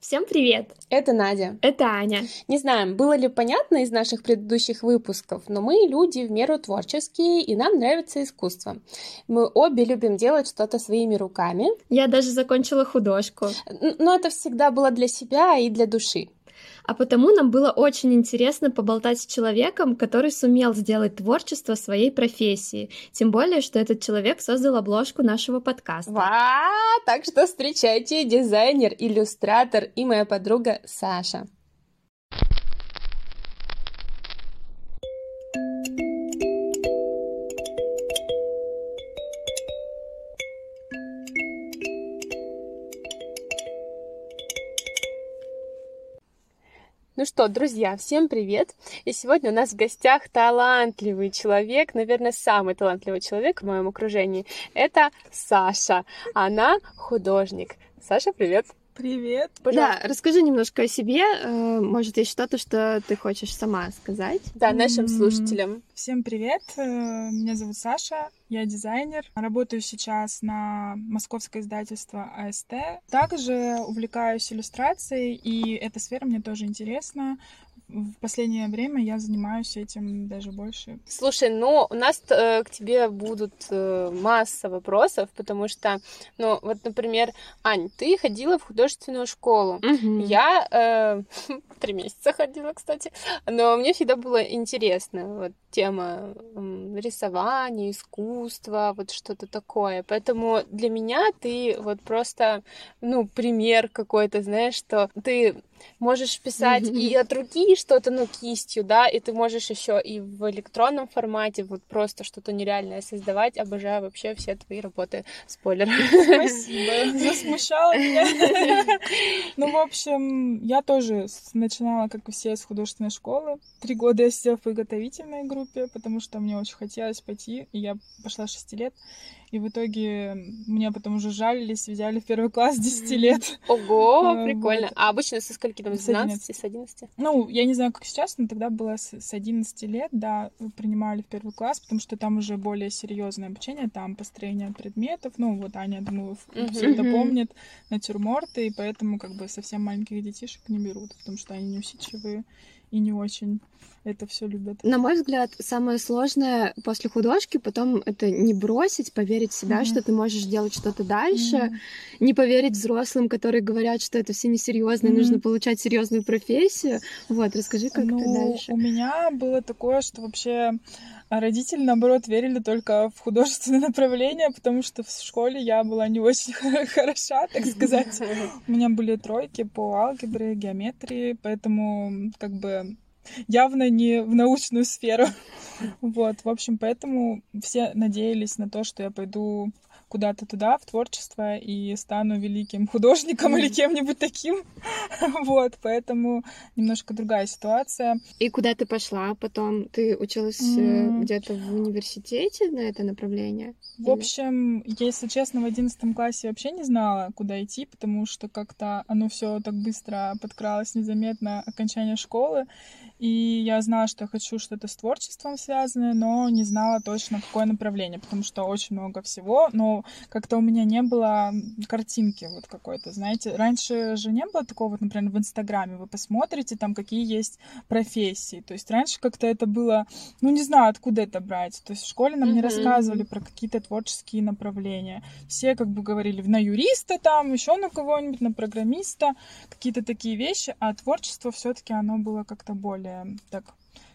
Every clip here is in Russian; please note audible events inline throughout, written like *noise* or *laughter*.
Всем привет! Это Надя. Это Аня. Не знаем, было ли понятно из наших предыдущих выпусков, но мы люди в меру творческие, и нам нравится искусство. Мы обе любим делать что-то своими руками. Я даже закончила художку. Но это всегда было для себя и для души а потому нам было очень интересно поболтать с человеком, который сумел сделать творчество своей профессии. Тем более, что этот человек создал обложку нашего подкаста. Ва! Так что встречайте дизайнер, иллюстратор и моя подруга Саша. Ну что, друзья, всем привет! И сегодня у нас в гостях талантливый человек, наверное, самый талантливый человек в моем окружении. Это Саша. Она художник. Саша, привет! Привет. Пожалуйста. Да, расскажи немножко о себе. Э, может, есть что-то, что ты хочешь сама сказать? Да, нашим слушателям. Всем привет. Э, меня зовут Саша. Я дизайнер. Работаю сейчас на московское издательство АСТ. Также увлекаюсь иллюстрацией, и эта сфера мне тоже интересна в последнее время я занимаюсь этим даже больше. Слушай, ну у нас э, к тебе будут э, масса вопросов, потому что, ну вот, например, Ань, ты ходила в художественную школу. Угу. Я э, *laughs* три месяца ходила, кстати, но мне всегда было интересно вот тема э, рисования, искусства, вот что-то такое. Поэтому для меня ты вот просто, ну пример какой-то, знаешь, что ты можешь писать и *laughs* от руки что-то, ну, кистью, да, и ты можешь еще и в электронном формате вот просто что-то нереальное создавать. Обожаю вообще все твои работы. Спойлер. Спасибо, *laughs* засмущала меня. *laughs* Ну, в общем, я тоже начинала, как и все, с художественной школы. Три года я сидела в подготовительной группе, потому что мне очень хотелось пойти, и я пошла 6 лет. И в итоге меня потом уже жалились, взяли в первый класс 10 лет. Ого, э, прикольно. Вот. А обычно со скольки там, с 12, с 11? Ну, я не знаю, как сейчас, но тогда было с 11 лет, да, принимали в первый класс, потому что там уже более серьезное обучение, там построение предметов, ну, вот Аня, думаю, все это помнит, натюрморты, и поэтому как бы совсем маленьких детишек не берут, потому что они неусидчивые и не очень это все любят. На мой взгляд, самое сложное после художки потом это не бросить, поверить в себя, mm-hmm. что ты можешь делать что-то дальше, mm-hmm. не поверить взрослым, которые говорят, что это все несерьезно, mm-hmm. нужно получать серьезную профессию. Вот, расскажи, как ну, ты дальше. У меня было такое, что вообще родители, наоборот, верили только в художественное *laughs* направление, потому что в школе я была не очень *laughs* хороша, так сказать. *laughs* У меня были тройки по алгебре, геометрии, поэтому как бы явно не в научную сферу. Вот, в общем, поэтому все надеялись на то, что я пойду куда-то туда, в творчество, и стану великим художником или кем-нибудь таким. Вот, поэтому немножко другая ситуация. И куда ты пошла потом? Ты училась mm. где-то в университете на это направление? В или? общем, если честно, в одиннадцатом классе вообще не знала, куда идти, потому что как-то оно все так быстро подкралось незаметно окончание школы. И я знала, что я хочу что-то с творчеством связанное, но не знала точно, какое направление, потому что очень много всего, но как-то у меня не было картинки вот какой-то, знаете. Раньше же не было такого, вот, например, в Инстаграме вы посмотрите, там, какие есть профессии. То есть раньше как-то это было, ну, не знаю, откуда это брать. То есть в школе нам mm-hmm. не рассказывали про какие-то творческие направления. Все как бы говорили на юриста там, еще на кого-нибудь, на программиста, какие-то такие вещи, а творчество все-таки оно было как-то более более так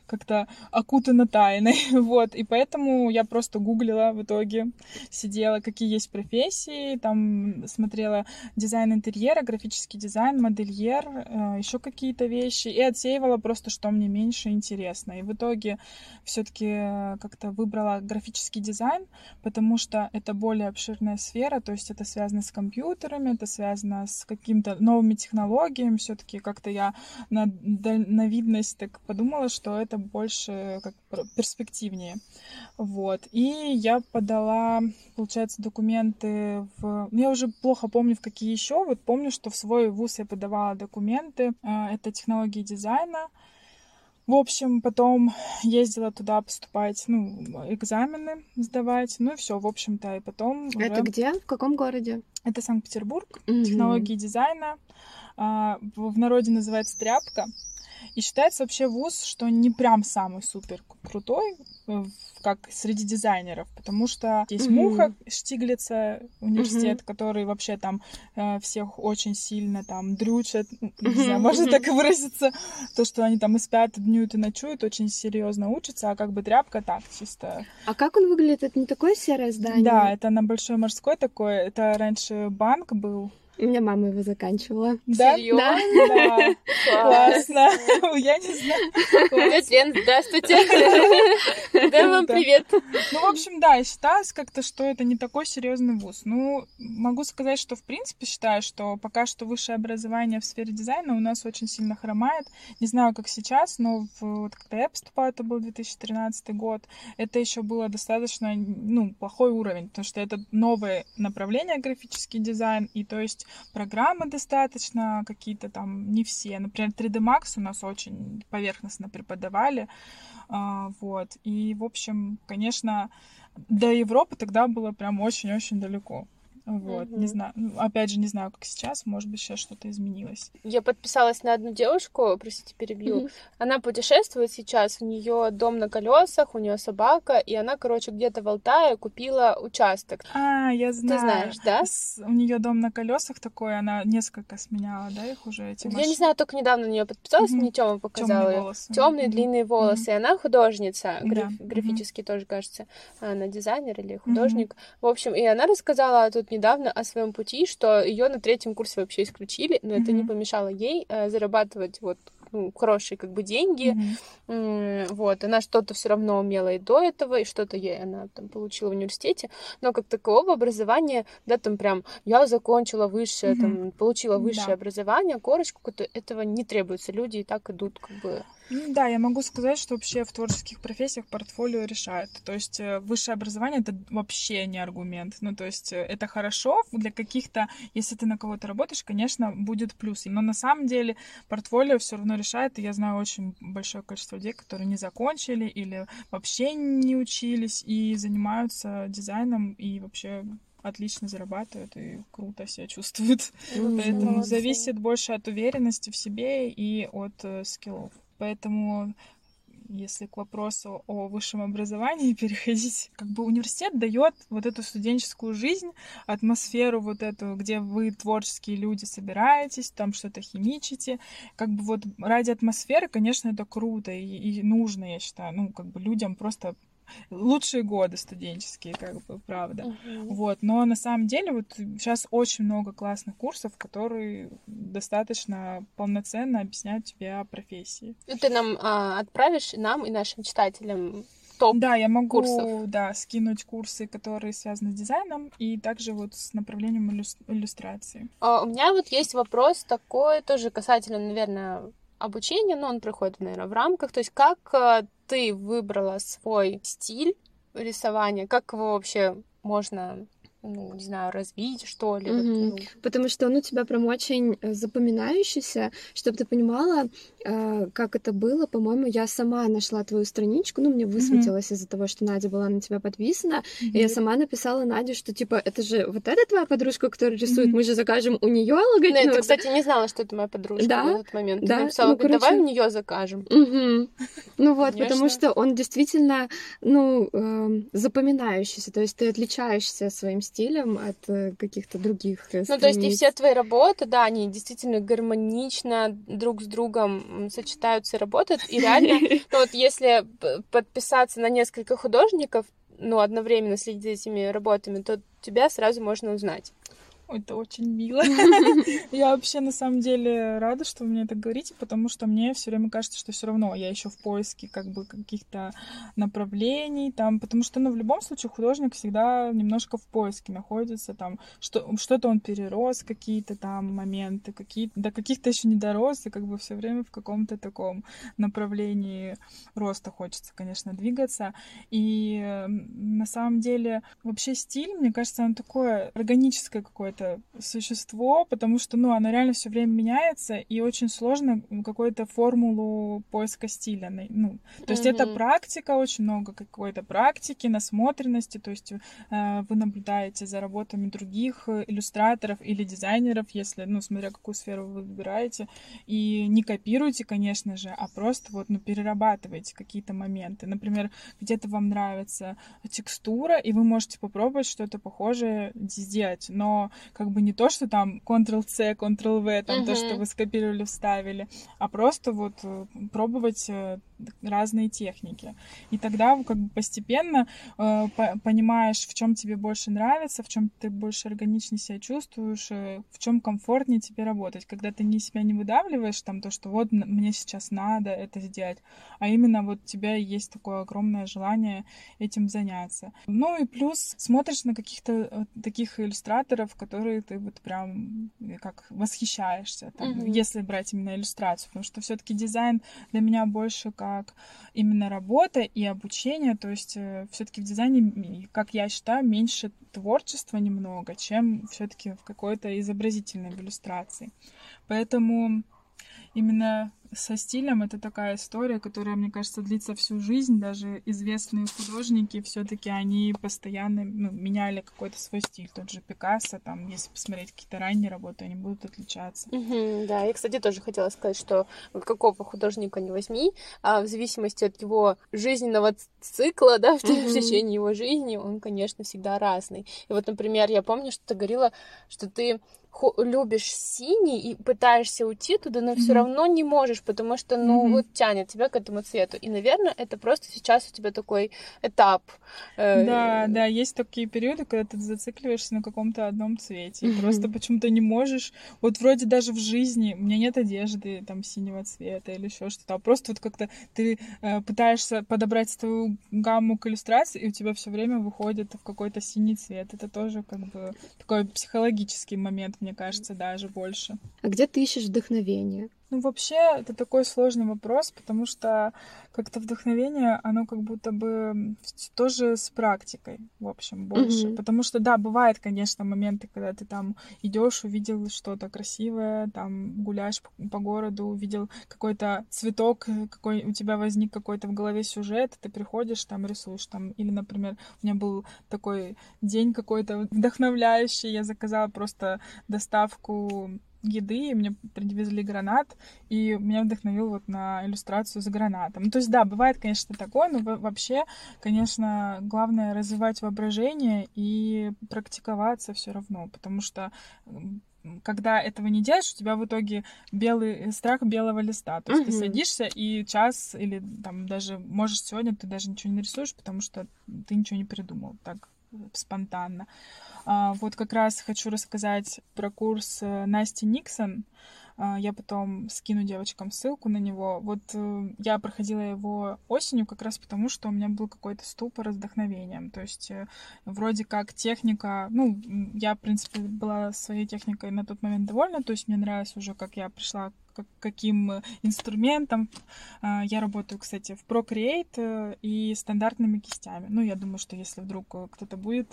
как-то окутана тайной, *laughs* вот, и поэтому я просто гуглила в итоге, сидела, какие есть профессии, там смотрела дизайн интерьера, графический дизайн, модельер, э, еще какие-то вещи, и отсеивала просто, что мне меньше интересно, и в итоге все-таки э, как-то выбрала графический дизайн, потому что это более обширная сфера, то есть это связано с компьютерами, это связано с какими-то новыми технологиями, все-таки как-то я на дальновидность так подумала, что это больше как перспективнее. Вот. И я подала, получается, документы в... Ну, я уже плохо помню, в какие еще. Вот помню, что в свой вуз я подавала документы. А, это технологии дизайна. В общем, потом ездила туда поступать, ну, экзамены сдавать, ну и все, в общем-то, и потом. Это уже... где? В каком городе? Это Санкт-Петербург, mm-hmm. технологии дизайна. а, в народе называется тряпка. И считается вообще вуз, что не прям самый супер крутой, э, как среди дизайнеров, потому что есть mm-hmm. Муха Штиглица университет, mm-hmm. который вообще там э, всех очень сильно там дрючат, mm-hmm. не знаю, можно так выразиться, то, что они там и спят, и днюют, и ночуют, очень серьезно учатся, а как бы тряпка так, чисто. А как он выглядит? Это не такое серое здание? Да, это на Большой морской такой, это раньше банк был, у меня мама его заканчивала. Да? Серьезно? Да. Классно. Я не знаю. Привет, Лен, здравствуйте. Да, вам привет. Ну, в общем, да, я считаю как-то, что это не такой серьезный вуз. Ну, могу сказать, что в принципе считаю, что пока что высшее образование в сфере дизайна у нас очень сильно хромает. Не знаю, как сейчас, но вот когда я поступала, это был 2013 год, это еще было достаточно, ну, плохой уровень, потому что это новое направление графический дизайн, и то есть программы достаточно, какие-то там не все. Например, 3D Max у нас очень поверхностно преподавали. А, вот. И, в общем, конечно, до Европы тогда было прям очень-очень далеко. Вот, mm-hmm. не знаю. Ну, опять же, не знаю, как сейчас. Может быть, сейчас что-то изменилось. Я подписалась на одну девушку, простите, перебью. Mm-hmm. Она путешествует сейчас. У нее дом на колесах, у нее собака, и она, короче, где-то в Алтае купила участок. А, я знаю. Ты знаешь, да? С... У нее дом на колесах такой, она несколько сменяла, да, их уже эти. Я не знаю, только недавно на нее подписалась, mm-hmm. мне Тёма показала. Темные волосы. Темные mm-hmm. длинные волосы. Mm-hmm. И она художница, граф... да. графически mm-hmm. тоже кажется. Она дизайнер или художник. Mm-hmm. В общем, и она рассказала тут недавно о своем пути, что ее на третьем курсе вообще исключили, но mm-hmm. это не помешало ей э, зарабатывать вот ну, хорошие как бы деньги. Mm-hmm. Вот, она что-то все равно умела и до этого, и что-то ей она там получила в университете, но как такового образования, да, там прям я закончила высшее, mm-hmm. там получила высшее да. образование, корочку, этого не требуется. Люди и так идут как бы да, я могу сказать, что вообще в творческих профессиях портфолио решает. То есть э, высшее образование это вообще не аргумент. Ну, то есть э, это хорошо для каких-то, если ты на кого-то работаешь, конечно, будет плюс. Но на самом деле портфолио все равно решает. И я знаю очень большое количество людей, которые не закончили или вообще не учились и занимаются дизайном и вообще отлично зарабатывают и круто себя чувствуют. Mm-hmm. Поэтому зависит больше от уверенности в себе и от э, скиллов. Поэтому если к вопросу о высшем образовании *laughs* переходить, как бы университет дает вот эту студенческую жизнь, атмосферу вот эту, где вы творческие люди собираетесь, там что-то химичите, как бы вот ради атмосферы, конечно, это круто и, и нужно, я считаю, ну, как бы людям просто лучшие годы студенческие, как бы, правда. Uh-huh. Вот, но на самом деле вот сейчас очень много классных курсов, которые достаточно полноценно объясняют тебе о профессии. Ну, ты нам а, отправишь нам и нашим читателям топ Да, я могу, курсов. да, скинуть курсы, которые связаны с дизайном, и также вот с направлением иллюстрации. А, у меня вот есть вопрос такой, тоже касательно, наверное, обучения, но он проходит, наверное, в рамках. То есть как э, ты выбрала свой стиль рисования, как его вообще можно ну, не знаю, развить, что ли. Mm-hmm. Вот, ну. Потому что он у тебя прям очень э, запоминающийся, чтобы ты понимала, э, как это было. По-моему, я сама нашла твою страничку, ну, мне высветилось mm-hmm. из-за того, что Надя была на тебя подписана, mm-hmm. и я сама написала Наде, что, типа, это же вот эта твоя подружка, которая рисует, mm-hmm. мы же закажем у нее логотип. Ну, это, кстати, не знала, что это моя подружка да? в этот момент. Да? Ты написала, ну, короче... давай у нее закажем. Mm-hmm. Ну вот, Конечно. потому что он действительно, ну, э, запоминающийся, то есть ты отличаешься своим стилем стилем от э, каких-то других страниц. Ну, то есть и все твои работы, да, они действительно гармонично друг с другом сочетаются и работают. И реально, *laughs* ну, вот если подписаться на несколько художников, ну, одновременно следить за этими работами, то тебя сразу можно узнать. Это очень мило. *laughs* Я вообще на самом деле рада, что вы мне это говорите, потому что мне все время кажется, что все равно я еще в поиске как бы каких-то направлений там, потому что, ну, в любом случае художник всегда немножко в поиске находится, там, что, что-то он перерос, какие-то там моменты, какие до каких-то еще не дорос, и как бы все время в каком-то таком направлении роста хочется, конечно, двигаться. И на самом деле вообще стиль, мне кажется, он такое органическое какое-то это существо, потому что, ну, оно реально все время меняется, и очень сложно какую-то формулу поиска стиля. Ну, то есть mm-hmm. это практика, очень много какой-то практики, насмотренности, то есть э, вы наблюдаете за работами других иллюстраторов или дизайнеров, если, ну, смотря какую сферу вы выбираете, и не копируйте, конечно же, а просто вот, ну, перерабатываете какие-то моменты. Например, где-то вам нравится текстура, и вы можете попробовать что-то похожее сделать, но как бы не то, что там Ctrl-C, Ctrl-V, там uh-huh. то, что вы скопировали, вставили, а просто вот э, пробовать э, разные техники. И тогда как бы постепенно э, по- понимаешь, в чем тебе больше нравится, в чем ты больше органичнее себя чувствуешь, э, в чем комфортнее тебе работать. Когда ты не себя не выдавливаешь, там то, что вот мне сейчас надо это сделать, а именно вот у тебя есть такое огромное желание этим заняться. Ну и плюс смотришь на каких-то таких иллюстраторов, которые ты вот прям э, как восхищаешься, там, mm-hmm. если брать именно иллюстрацию, потому что все-таки дизайн для меня больше как именно работа и обучение. То есть э, все-таки в дизайне, как я считаю, меньше творчества немного, чем все-таки в какой-то изобразительной иллюстрации. Поэтому именно со стилем это такая история, которая, мне кажется, длится всю жизнь. Даже известные художники все-таки они постоянно ну, меняли какой-то свой стиль. Тот же Пикассо, там, если посмотреть какие-то ранние работы, они будут отличаться. Mm-hmm, да, я, кстати, тоже хотела сказать, что какого художника не возьми, а в зависимости от его жизненного цикла, да, в mm-hmm. *laughs* течение его жизни, он, конечно, всегда разный. И вот, например, я помню, что ты говорила, что ты любишь синий и пытаешься уйти туда, но mm-hmm. все равно не можешь, потому что, ну, mm-hmm. вот тянет тебя к этому цвету. И, наверное, это просто сейчас у тебя такой этап. Э, да, да, есть такие периоды, когда ты зацикливаешься на каком-то одном цвете. Mm-hmm. И просто почему-то не можешь. Вот вроде даже в жизни у меня нет одежды там синего цвета или еще что-то. А просто вот как-то ты э, пытаешься подобрать свою гамму к иллюстрации, и у тебя все время выходит в какой-то синий цвет. Это тоже как бы такой психологический момент, мне кажется, даже больше. А где ты ищешь вдохновение? Ну, вообще, это такой сложный вопрос, потому что как-то вдохновение, оно как будто бы тоже с практикой, в общем, больше. Mm-hmm. Потому что, да, бывает, конечно, моменты, когда ты там идешь, увидел что-то красивое, там гуляешь по, по городу, увидел какой-то цветок, какой у тебя возник какой-то в голове сюжет, ты приходишь, там рисуешь, там, или, например, у меня был такой день какой-то вдохновляющий, я заказала просто доставку еды, и мне привезли гранат, и меня вдохновил вот на иллюстрацию с гранатом. Ну, то есть, да, бывает, конечно, такое, но вообще, конечно, главное развивать воображение и практиковаться все равно, потому что когда этого не делаешь, у тебя в итоге белый страх белого листа. То есть uh-huh. ты садишься и час или там даже можешь сегодня ты даже ничего не нарисуешь, потому что ты ничего не придумал так спонтанно. А, вот как раз хочу рассказать про курс э, Насти Никсон. А, я потом скину девочкам ссылку на него. Вот э, я проходила его осенью как раз потому, что у меня был какой-то ступор с вдохновением. То есть э, вроде как техника... Ну, я, в принципе, была своей техникой на тот момент довольна. То есть мне нравилось уже, как я пришла как, каким э, инструментом. А, я работаю, кстати, в Procreate и стандартными кистями. Ну, я думаю, что если вдруг кто-то будет,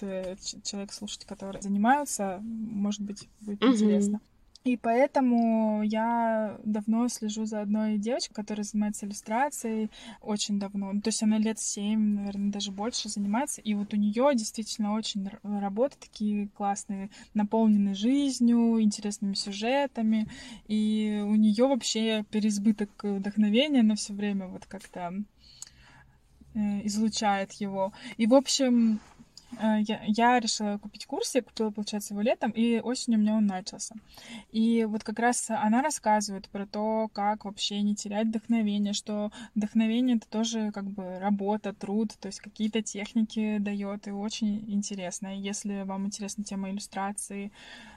человек слушать, который занимается, может быть, будет mm-hmm. интересно. И поэтому я давно слежу за одной девочкой, которая занимается иллюстрацией очень давно. Ну, то есть она лет семь, наверное, даже больше занимается. И вот у нее действительно очень работы такие классные, наполнены жизнью, интересными сюжетами. И у нее вообще переизбыток вдохновения на все время вот как-то э, излучает его. И, в общем, я, я решила купить курс, я купила, получается, его летом, и осенью у меня он начался. И вот как раз она рассказывает про то, как вообще не терять вдохновение, что вдохновение — это тоже как бы работа, труд, то есть какие-то техники дает, и очень интересно. Если вам интересна тема иллюстрации,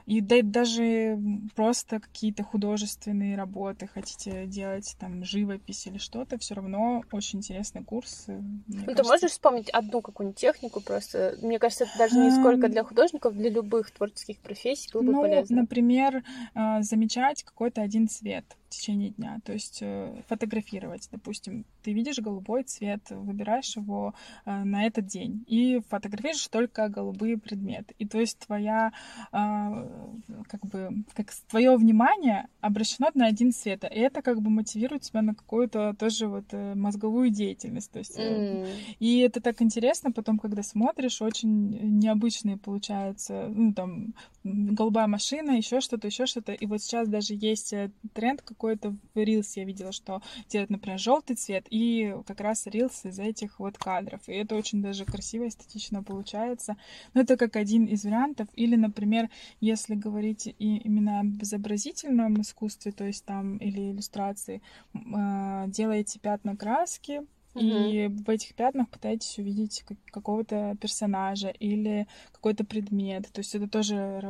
и да, даже просто какие-то художественные работы хотите делать, там, живопись или что-то, все равно очень интересный курс. Ну, кажется... ты можешь вспомнить одну какую-нибудь технику просто? Мне кажется, это даже не сколько для художников, для любых творческих профессий было бы ну, полезно. Например, а, замечать какой-то один цвет течение дня. То есть э, фотографировать, допустим, ты видишь голубой цвет, выбираешь его э, на этот день и фотографируешь только голубые предметы. И то есть твоя, э, как бы, как твое внимание обращено на один цвет. И это как бы мотивирует тебя на какую-то тоже вот мозговую деятельность. То есть, mm. И это так интересно потом, когда смотришь, очень необычные получаются, ну, там, голубая машина, еще что-то, еще что-то. И вот сейчас даже есть тренд какой-то Reels, я видела, что делают, например, желтый цвет, и как раз Reels из этих вот кадров. И это очень даже красиво, эстетично получается. Но это как один из вариантов. Или, например, если говорить и именно об изобразительном искусстве, то есть там или иллюстрации, а, делаете пятна краски, и в этих пятнах пытаетесь увидеть какого-то персонажа или какой-то предмет. То есть это тоже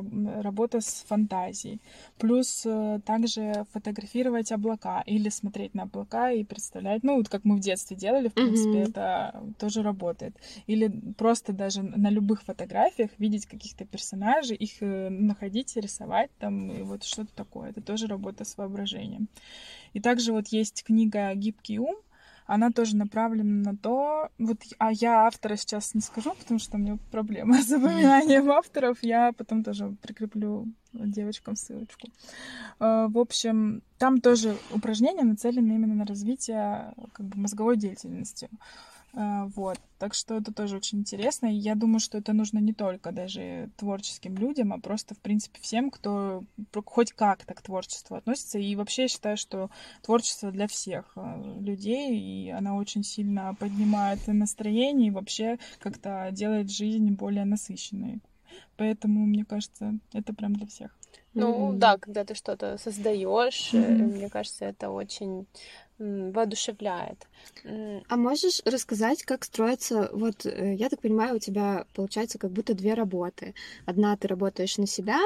работа с фантазией. Плюс э, также фотографировать облака или смотреть на облака и представлять, ну, вот как мы в детстве делали, в принципе, mm-hmm. это тоже работает. Или просто даже на любых фотографиях видеть каких-то персонажей, их э, находить, рисовать там, и вот что-то такое. Это тоже работа с воображением. И также вот есть книга «Гибкий ум», она тоже направлена на то, вот, а я автора сейчас не скажу, потому что у меня проблема *laughs* с запоминанием авторов, я потом тоже прикреплю девочкам ссылочку. А, в общем, там тоже упражнения нацелены именно на развитие как бы, мозговой деятельности. А, вот. Так что это тоже очень интересно. И я думаю, что это нужно не только даже творческим людям, а просто, в принципе, всем, кто хоть как-то к творчеству относится. И вообще я считаю, что творчество для всех а, людей, и она очень сильно поднимает настроение и вообще как-то делает жизнь более насыщенной. Поэтому, мне кажется, это прям для всех. Ну mm-hmm. да, когда ты что-то создаешь, mm-hmm. мне кажется, это очень воодушевляет. А можешь рассказать, как строится, вот э, я так понимаю, у тебя получается как будто две работы. Одна ты работаешь на себя,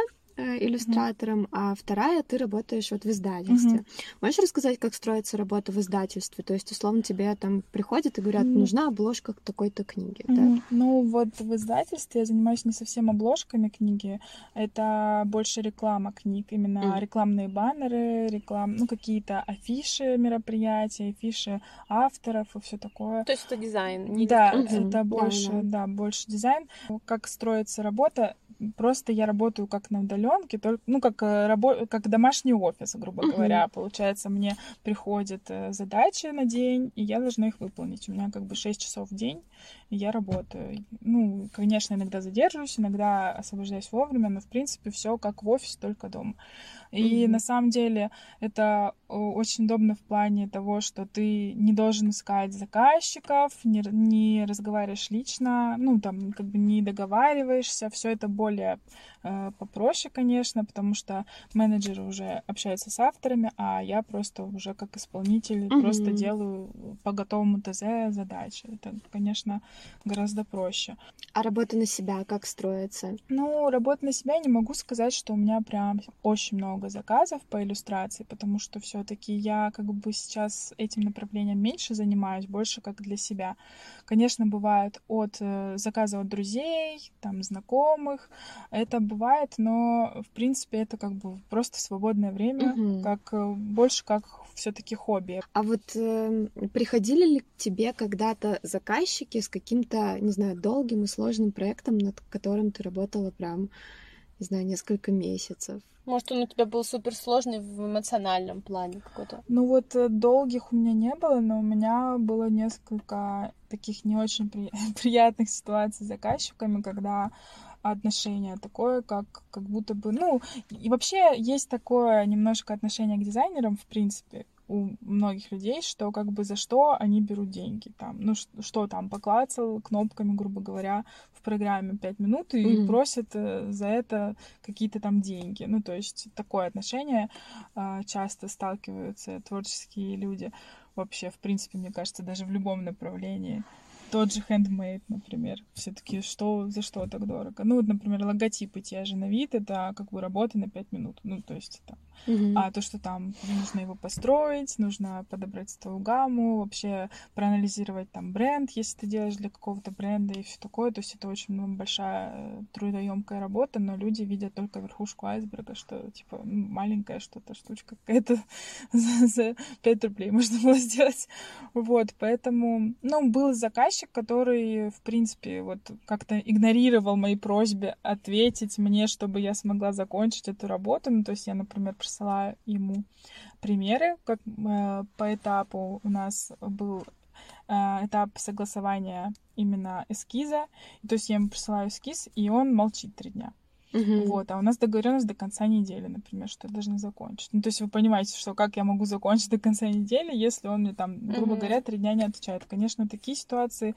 иллюстратором, mm-hmm. а вторая ты работаешь вот в издательстве. Mm-hmm. Можешь рассказать, как строится работа в издательстве? То есть, условно, тебе там приходят и говорят, нужна обложка к такой-то книге, mm-hmm. да? Ну, вот в издательстве я занимаюсь не совсем обложками книги, это больше реклама книг, именно mm-hmm. рекламные баннеры, реклам, ну, какие-то афиши мероприятий, афиши авторов и все такое. То есть это дизайн? Не да, это больше, yeah, yeah. да, больше дизайн. Как строится работа? Просто я работаю как на удаленке, только, ну, как, э, рабо- как домашний офис, грубо говоря. Получается, мне приходят э, задачи на день, и я должна их выполнить. У меня как бы 6 часов в день, и я работаю. Ну, конечно, иногда задерживаюсь, иногда освобождаюсь вовремя, но, в принципе, все как в офисе, только дома. И mm-hmm. на самом деле это очень удобно в плане того, что ты не должен искать заказчиков, не, не разговариваешь лично, ну там как бы не договариваешься, все это более э, попроще, конечно, потому что менеджеры уже общаются с авторами, а я просто уже как исполнитель mm-hmm. просто делаю по готовому ТЗ задачи. Это, конечно, гораздо проще. А работа на себя как строится? Ну, работа на себя не могу сказать, что у меня прям очень много заказов по иллюстрации, потому что все-таки я как бы сейчас этим направлением меньше занимаюсь, больше как для себя. Конечно, бывает от э, заказа от друзей, там, знакомых, это бывает, но в принципе это как бы просто свободное время, угу. как э, больше как все-таки хобби. А вот э, приходили ли к тебе когда-то заказчики с каким-то, не знаю, долгим и сложным проектом, над которым ты работала прям, не знаю, несколько месяцев? Может, он у тебя был суперсложный в эмоциональном плане какой-то? Ну вот э, долгих у меня не было, но у меня было несколько таких не очень при... *laughs* приятных ситуаций с заказчиками, когда отношение такое, как, как будто бы, ну, и вообще есть такое немножко отношение к дизайнерам, в принципе, у многих людей, что как бы за что они берут деньги там. Ну что, что там, поклацал кнопками, грубо говоря, в программе 5 минут и mm-hmm. просят э, за это какие-то там деньги. Ну то есть такое отношение э, часто сталкиваются творческие люди вообще, в принципе, мне кажется, даже в любом направлении тот же handmade, например. Все-таки что за что так дорого? Ну, вот, например, логотипы те же на вид, это как бы работа на 5 минут. Ну, то есть там а то, что там нужно его построить, нужно подобрать цветовую гамму, вообще проанализировать там бренд, если ты делаешь для какого-то бренда и все такое, то есть это очень ну, большая э, трудоемкая работа, но люди видят только верхушку айсберга, что типа маленькая что-то штучка какая-то *laughs* за, за 5 рублей можно было сделать, вот, поэтому, ну, был заказчик, который, в принципе, вот как-то игнорировал мои просьбы ответить мне, чтобы я смогла закончить эту работу. Ну, то есть я, например, присылаю ему примеры, как э, по этапу у нас был э, этап согласования именно эскиза. То есть я ему присылаю эскиз, и он молчит три дня. Угу. Вот, а у нас договоренность до конца недели, например, что я должна закончить. Ну, то есть вы понимаете, что как я могу закончить до конца недели, если он мне там, грубо угу. говоря, три дня не отвечает. Конечно, такие ситуации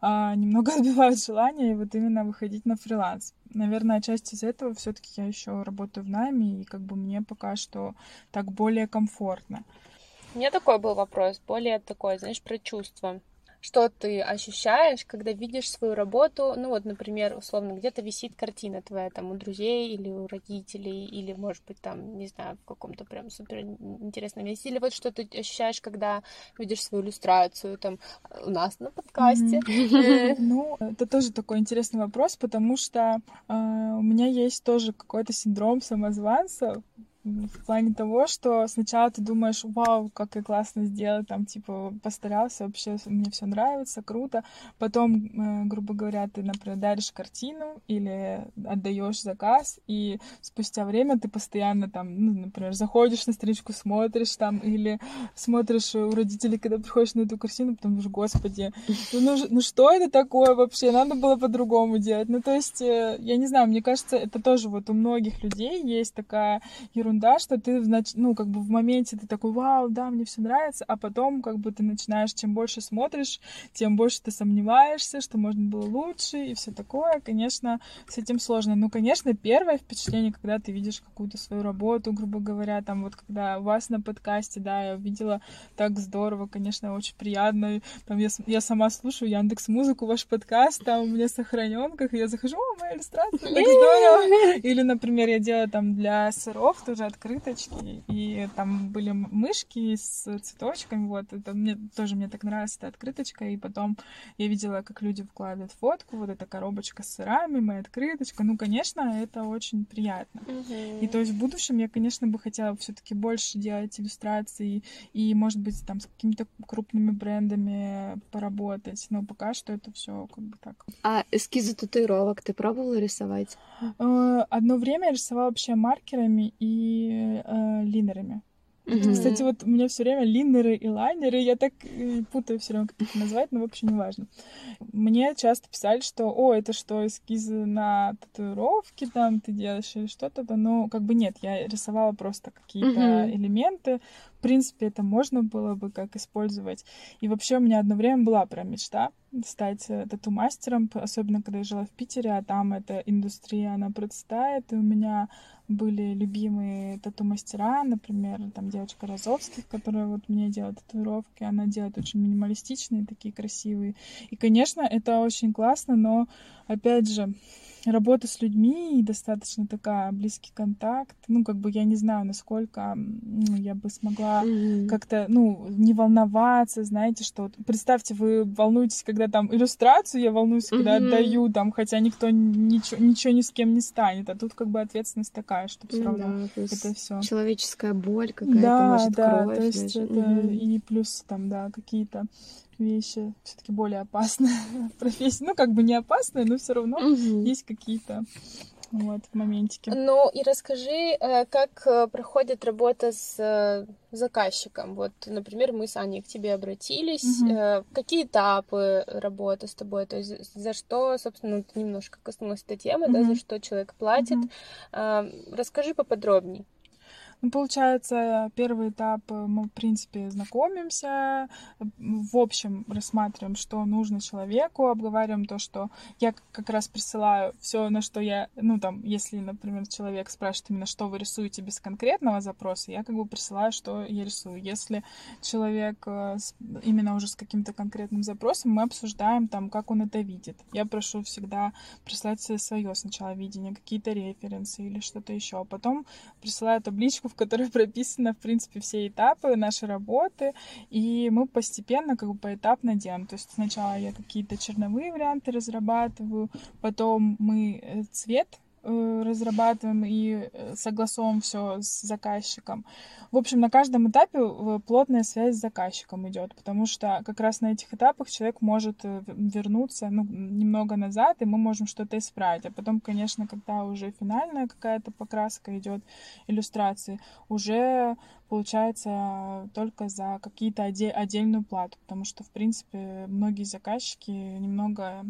а, немного *laughs* отбивают желание и вот именно выходить на фриланс. Наверное, часть из этого все-таки я еще работаю в найме, и как бы мне пока что так более комфортно. У меня такой был вопрос, более такой, знаешь, про чувства что ты ощущаешь, когда видишь свою работу, ну вот, например, условно, где-то висит картина твоя там у друзей или у родителей, или, может быть, там, не знаю, в каком-то прям супер интересном месте, или вот что ты ощущаешь, когда видишь свою иллюстрацию там у нас на подкасте. *laughs* Ну, это тоже такой интересный вопрос, потому что а, у меня есть тоже какой-то синдром самозванца, в плане того, что сначала ты думаешь, вау, как я классно сделал, там, типа, постарался, вообще мне все нравится, круто. Потом, э, грубо говоря, ты, например, даришь картину или отдаешь заказ, и спустя время ты постоянно там, ну, например, заходишь на страничку, смотришь там, или смотришь у родителей, когда приходишь на эту картину, потом думаешь, господи, ну, ну, ну что это такое вообще? Надо было по-другому делать. Ну, то есть, э, я не знаю, мне кажется, это тоже вот у многих людей есть такая ерунда ерунда, что ты, ну, как бы в моменте ты такой, вау, да, мне все нравится, а потом, как бы ты начинаешь, чем больше смотришь, тем больше ты сомневаешься, что можно было лучше и все такое. Конечно, с этим сложно. Ну, конечно, первое впечатление, когда ты видишь какую-то свою работу, грубо говоря, там вот когда у вас на подкасте, да, я увидела так здорово, конечно, очень приятно. Там я, я сама слушаю Яндекс Музыку, ваш подкаст, там у меня сохранен, как я захожу, о, моя иллюстрация, так *laughs* здорово. Или, например, я делаю там для сыров тоже открыточки, и там были мышки с цветочками, вот, это мне тоже мне так нравилась эта открыточка, и потом я видела, как люди вкладывают фотку, вот эта коробочка с сырами, моя открыточка, ну, конечно, это очень приятно. Uh-huh. И то есть в будущем я, конечно, бы хотела все-таки больше делать иллюстрации и, может быть, там с какими-то крупными брендами поработать, но пока что это все как бы так. А эскизы татуировок ты пробовала рисовать? Э, одно время я рисовала вообще маркерами и э, линерами. Mm-hmm. Кстати, вот у меня все время линеры и лайнеры, я так э, путаю все время, как их назвать, но вообще не важно. Мне часто писали, что, о, это что, эскизы на татуировки там ты делаешь или что-то, но как бы нет, я рисовала просто какие-то mm-hmm. элементы. В принципе, это можно было бы как использовать. И вообще у меня одно время была прям мечта стать э, тату-мастером, особенно когда я жила в Питере, а там эта индустрия, она процветает, и у меня были любимые тату-мастера, например, там девочка Розовских, которая вот мне делает татуировки, она делает очень минималистичные, такие красивые. И, конечно, это очень классно, но, опять же, работа с людьми и достаточно такая близкий контакт. Ну, как бы я не знаю, насколько ну, я бы смогла mm-hmm. как-то, ну, не волноваться, знаете, что вот, представьте, вы волнуетесь, когда там иллюстрацию, я волнуюсь, когда mm-hmm. отдаю там, хотя никто ничего, ничего ни с кем не станет, а тут как бы ответственность такая, что все равно да, это все человеческая боль какая-то, да, может, да, кровь, то есть даже. это mm-hmm. и плюс там, да, какие-то вещи все-таки более опасная *laughs* профессия. Ну, как бы не опасная, но все равно угу. есть какие-то вот, моментики. Ну и расскажи, э, как э, проходит работа с э, заказчиком. Вот, например, мы с Аней к тебе обратились. Угу. Какие этапы работы с тобой? То есть за что, собственно, ты немножко коснулась этой темы, угу. да, за что человек платит. Угу. Расскажи поподробнее. Ну, получается, первый этап э, мы, в принципе, знакомимся, в общем, рассматриваем, что нужно человеку, обговариваем то, что я как раз присылаю все, на что я, ну, там, если, например, человек спрашивает именно, что вы рисуете без конкретного запроса, я как бы присылаю, что я рисую. Если человек э, именно уже с каким-то конкретным запросом, мы обсуждаем там, как он это видит. Я прошу всегда прислать свое сначала видение, какие-то референсы или что-то еще, а потом присылаю табличку, в которой прописаны, в принципе, все этапы нашей работы, и мы постепенно, как бы поэтапно делаем. То есть сначала я какие-то черновые варианты разрабатываю, потом мы э, цвет разрабатываем и э, согласовываем все с заказчиком. В общем, на каждом этапе э, плотная связь с заказчиком идет, потому что как раз на этих этапах человек может вернуться ну, немного назад, и мы можем что-то исправить. А потом, конечно, когда уже финальная какая-то покраска идет, иллюстрации, уже получается только за какие-то отдельную плату, потому что, в принципе, многие заказчики немного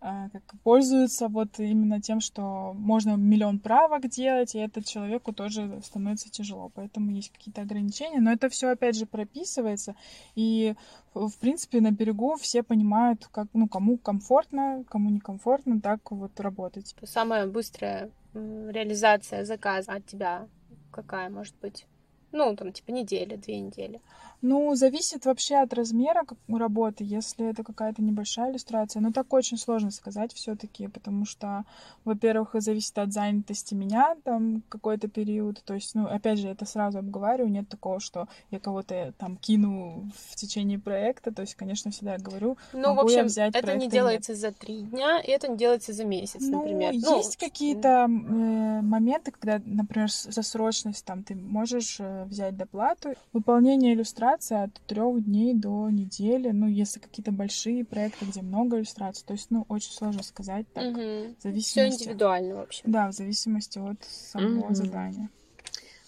а, как пользуются вот именно тем, что можно миллион правок делать, и это человеку тоже становится тяжело. Поэтому есть какие-то ограничения. Но это все опять же прописывается. И в принципе на берегу все понимают, как, ну, кому комфортно, кому некомфортно так вот работать. Самая быстрая реализация заказа от тебя какая может быть? Ну, там, типа, неделя, две недели. Ну, зависит вообще от размера работы, если это какая-то небольшая иллюстрация. Но так очень сложно сказать все таки потому что, во-первых, зависит от занятости меня там какой-то период. То есть, ну, опять же, это сразу обговариваю. Нет такого, что я кого-то там кину в течение проекта. То есть, конечно, всегда говорю, Ну, в общем, взять это не делается нет. за три дня, и это не делается за месяц, ну, например. Ну, есть какие-то э, моменты, когда, например, за срочность там ты можешь э, взять доплату. Выполнение иллюстрации иллюстрация от трех дней до недели. Ну, если какие-то большие проекты, где много иллюстраций. То есть, ну, очень сложно сказать так. Угу. Все индивидуально, в общем. Да, в зависимости от самого угу. задания.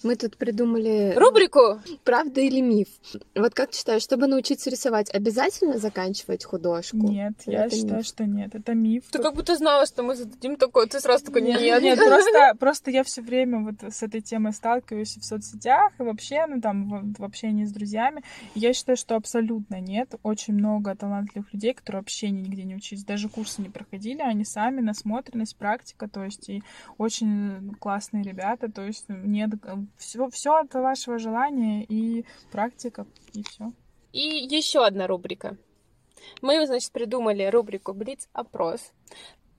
Мы тут придумали... Рубрику! Правда или миф? Вот как ты считаешь, чтобы научиться рисовать, обязательно заканчивать художку? Нет, или я считаю, миф? что нет. Это миф. Ты как будто знала, что мы зададим такое, ты сразу такой, нет. Нет, нет просто, *laughs* просто я все время вот с этой темой сталкиваюсь в соцсетях и вообще, ну там, в, в общении с друзьями. я считаю, что абсолютно нет. Очень много талантливых людей, которые вообще нигде не учились, даже курсы не проходили, они сами насмотренность, практика, то есть и очень классные ребята, то есть нет все, все от вашего желания и практика, и все. И еще одна рубрика. Мы, значит, придумали рубрику Блиц-опрос.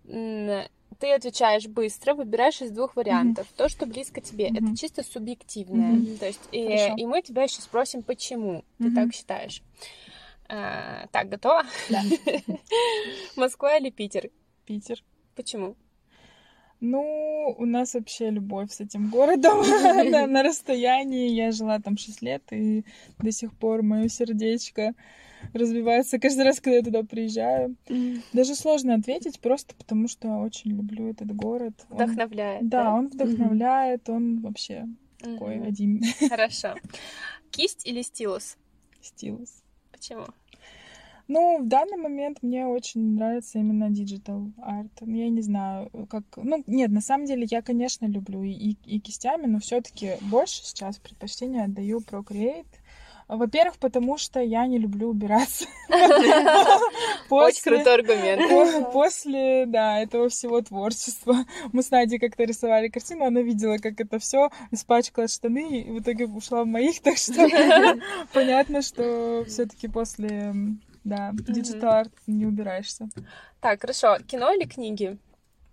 Ты отвечаешь быстро, выбираешь из двух вариантов. Mm-hmm. То, что близко тебе, mm-hmm. это чисто субъективное. Mm-hmm. То есть, и, и мы тебя еще спросим, почему mm-hmm. ты так считаешь. А, так, готова? Да. *laughs* Москва или Питер? Питер. Почему? Ну, у нас вообще любовь с этим городом *laughs* на расстоянии. Я жила там 6 лет, и до сих пор мое сердечко разбивается каждый раз, когда я туда приезжаю. Даже сложно ответить, просто потому что очень люблю этот город. Вдохновляет. Да, он вдохновляет, он вообще такой один. *laughs* Хорошо. Кисть или стилус? Стилус. Почему? Ну, в данный момент мне очень нравится именно digital арт. Я не знаю, как... Ну, нет, на самом деле я, конечно, люблю и, и кистями, но все таки больше сейчас предпочтение отдаю Procreate. Во-первых, потому что я не люблю убираться. *laughs* Очень крутой аргумент. *laughs* После, да, этого всего творчества. Мы с Надей как-то рисовали картину, она видела, как это все испачкала штаны, и в итоге ушла в моих, *laughs* так что понятно, что все-таки после да, digital art не убираешься. Так, хорошо. Кино или книги?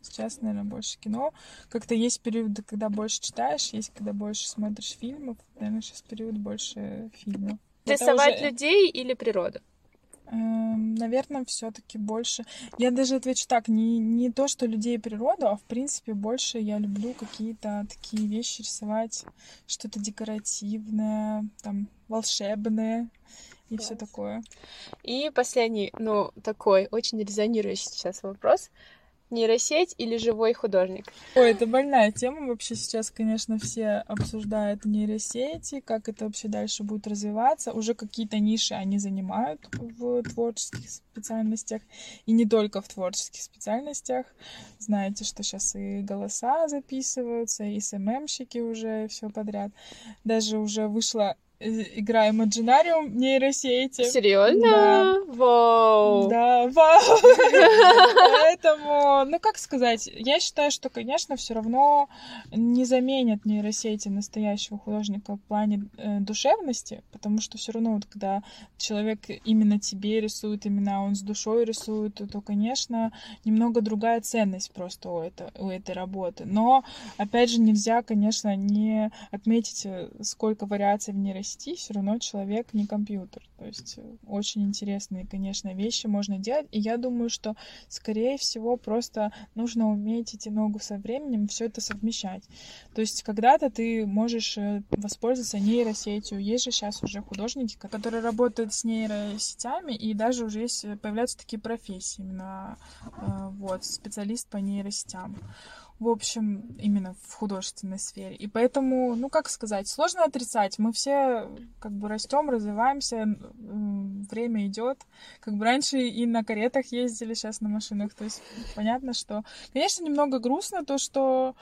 Сейчас, наверное, больше кино. Как-то есть периоды, когда больше читаешь, есть когда больше смотришь фильмов. Наверное, сейчас период больше фильмов. Рисовать уже... людей или природу? Эм, наверное, все-таки больше. Я даже отвечу так: не, не то, что людей и природу, а в принципе больше я люблю какие-то такие вещи рисовать, что-то декоративное, там волшебное и все такое. И последний, ну, такой очень резонирующий сейчас вопрос. Нейросеть или живой художник? Ой, это больная тема. Вообще сейчас, конечно, все обсуждают нейросети, как это вообще дальше будет развиваться. Уже какие-то ниши они занимают в творческих специальностях. И не только в творческих специальностях. Знаете, что сейчас и голоса записываются, и СММщики уже все подряд. Даже уже вышла игра Imaginarium нейросети. Серьезно? Да. Вау. Да, вау. Поэтому, ну как сказать, я считаю, что, конечно, все равно не заменят нейросети настоящего художника в плане э, душевности, потому что все равно вот когда человек именно тебе рисует, именно он с душой рисует, то, конечно, немного другая ценность просто у, это, у этой работы. Но, опять же, нельзя, конечно, не отметить, э, сколько вариаций в нейросети, все равно человек не компьютер. То есть э, очень интересные, конечно, вещи можно делать. И я думаю, что, скорее всего, просто нужно уметь идти ногу со временем, все это совмещать. То есть когда-то ты можешь э, воспользоваться нейросетью. Есть же сейчас уже художники, которые работают с нейросетями, и даже уже есть, появляются такие профессии, именно вот, специалист по нейросетям в общем, именно в художественной сфере. И поэтому, ну, как сказать, сложно отрицать. Мы все как бы растем, развиваемся, время идет. Как бы раньше и на каретах ездили, сейчас на машинах. То есть понятно, что, конечно, немного грустно то, что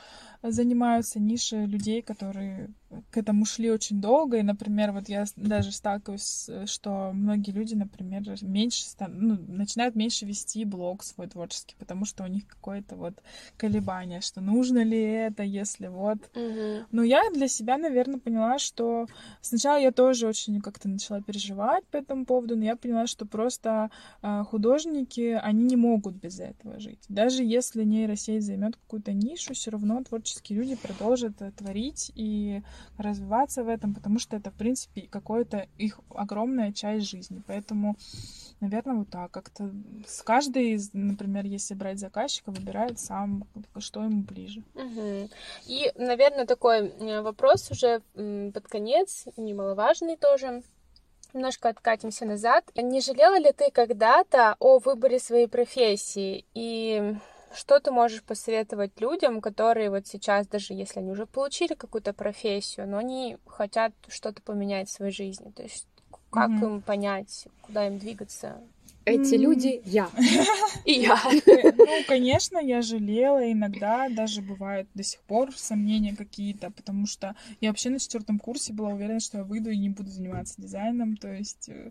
занимаются ниши людей, которые к этому шли очень долго. И, например, вот я даже сталкиваюсь, что многие люди, например, меньше ну, начинают меньше вести блог свой творческий, потому что у них какое-то вот колебание, что нужно ли это, если вот. Угу. Но я для себя, наверное, поняла, что сначала я тоже очень как-то начала переживать по этому поводу, но я поняла, что просто э, художники, они не могут без этого жить. Даже если нейросеть займет какую-то нишу, все равно творческие люди продолжат э, творить и развиваться в этом, потому что это, в принципе, какая-то их огромная часть жизни. Поэтому, наверное, вот так. Как-то с каждой, например, если брать заказчика, выбирает сам, что ему ближе. Угу. И, наверное, такой э, вопрос уже под конец, немаловажный тоже немножко откатимся назад. Не жалела ли ты когда-то о выборе своей профессии? И что ты можешь посоветовать людям, которые вот сейчас, даже если они уже получили какую-то профессию, но они хотят что-то поменять в своей жизни? То есть как mm-hmm. им понять, куда им двигаться? Эти mm. люди я. *laughs* И я. Ну, конечно, я жалела. Иногда даже бывают до сих пор сомнения какие-то, потому что я вообще на четвертом курсе была уверена, что я выйду и не буду заниматься дизайном. То есть, э,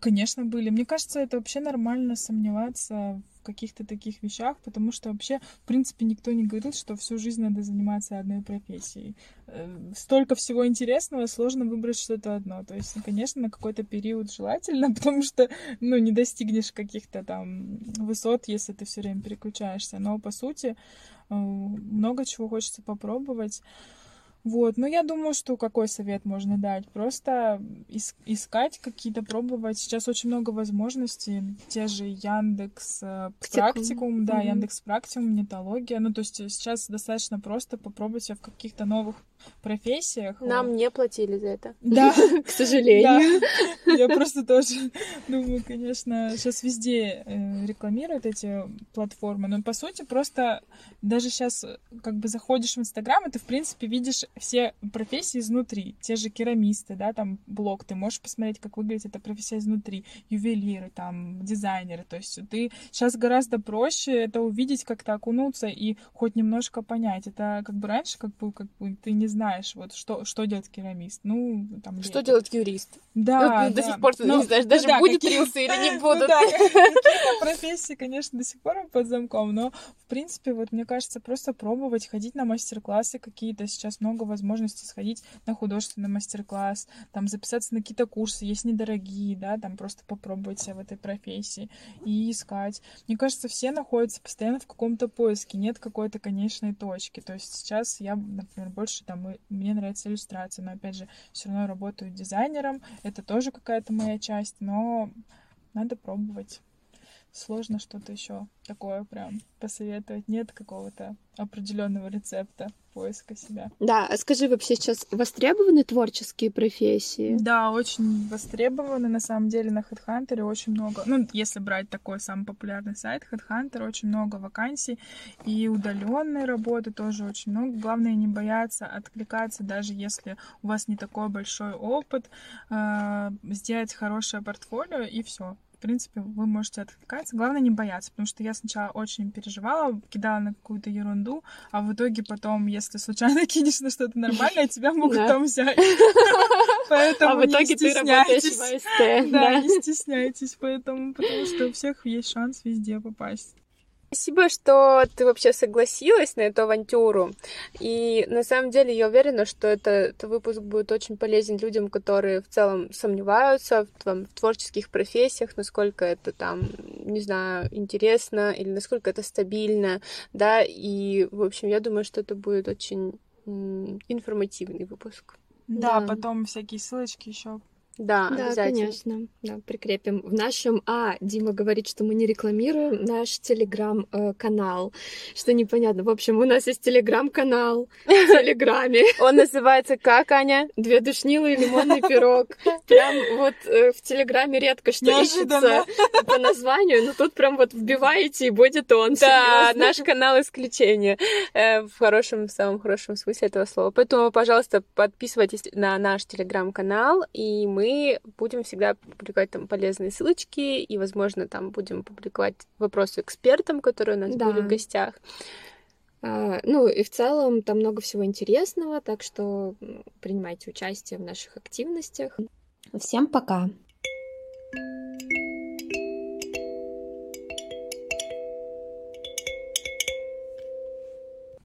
конечно, были. Мне кажется, это вообще нормально сомневаться в каких-то таких вещах, потому что вообще, в принципе, никто не говорит, что всю жизнь надо заниматься одной профессией. Э, столько всего интересного, сложно выбрать что-то одно. То есть, конечно, на какой-то период желательно, *laughs* потому что, ну, не достигнешь каких-то там высот, если ты все время переключаешься. Но, по сути, э, много чего хочется попробовать. Вот, но я думаю, что какой совет можно дать? Просто ис- искать какие-то, пробовать. Сейчас очень много возможностей. Те же Яндекс э, Практикум, да, mm-hmm. Яндекс Практикум, нетология. Ну, то есть сейчас достаточно просто попробовать себя в каких-то новых профессиях. Нам не платили за это. Да, *laughs* к сожалению. Я просто тоже думаю, конечно, сейчас везде э, рекламируют эти платформы, но по сути просто даже сейчас как бы заходишь в Инстаграм, и ты в принципе видишь все профессии изнутри. Те же керамисты, да, там блог, ты можешь посмотреть, как выглядит эта профессия изнутри, ювелиры, там, дизайнеры, то есть ты сейчас гораздо проще это увидеть, как-то окунуться и хоть немножко понять. Это как бы раньше как бы, как бы ты не знаешь, вот что, что делает керамист. Ну, там... Что делает юрист? Да, ну, да. До сих пор ты ну, не знаешь, даже да, будет какие... рилсы или не *laughs* будут. Ну, да, какие-то профессии, конечно, до сих пор под замком, но, в принципе, вот мне кажется, просто пробовать, ходить на мастер-классы какие-то. Сейчас много возможностей сходить на художественный мастер-класс, там записаться на какие-то курсы, есть недорогие, да, там просто попробовать себя в этой профессии и искать. Мне кажется, все находятся постоянно в каком-то поиске, нет какой-то конечной точки. То есть сейчас я, например, больше там мне нравится иллюстрация, но опять же, все равно работаю дизайнером, это тоже какая-то моя часть, но надо пробовать. Сложно что-то еще такое прям посоветовать. Нет какого-то определенного рецепта поиска себя. Да, а скажи, вообще сейчас востребованы творческие профессии? Да, очень востребованы. На самом деле на HeadHunter очень много, ну, если брать такой самый популярный сайт HeadHunter, очень много вакансий и удаленной работы тоже очень много. Главное не бояться откликаться, даже если у вас не такой большой опыт, э, сделать хорошее портфолио и все принципе, вы можете отвлекаться. Главное не бояться, потому что я сначала очень переживала, кидала на какую-то ерунду, а в итоге потом, если случайно *laughs* кинешь на что-то нормальное, тебя могут там взять. *laughs* Поэтому а в итоге ты работаешь в АСТ. Да, не стесняйтесь, поэтому, потому что у всех есть шанс везде попасть. Спасибо, что ты вообще согласилась на эту авантюру. И на самом деле я уверена, что это, этот выпуск будет очень полезен людям, которые в целом сомневаются в, там, в творческих профессиях, насколько это там, не знаю, интересно или насколько это стабильно, да, и, в общем, я думаю, что это будет очень информативный выпуск. Да, да. потом всякие ссылочки еще да, да, обязательно. конечно. Да, прикрепим. В нашем... А, Дима говорит, что мы не рекламируем наш телеграм-канал, что непонятно. В общем, у нас есть телеграм-канал в *laughs* Телеграме. Он называется как, Аня? Две душнилы и лимонный пирог. Прям вот э, в Телеграме редко что ищется по названию, но тут прям вот вбиваете, и будет он. Да, наш канал исключение. Э, в хорошем, в самом хорошем смысле этого слова. Поэтому, пожалуйста, подписывайтесь на наш телеграм-канал, и мы мы будем всегда публиковать там полезные ссылочки, и, возможно, там будем публиковать вопросы экспертам, которые у нас да. были в гостях. А, ну и в целом там много всего интересного, так что принимайте участие в наших активностях. Всем пока!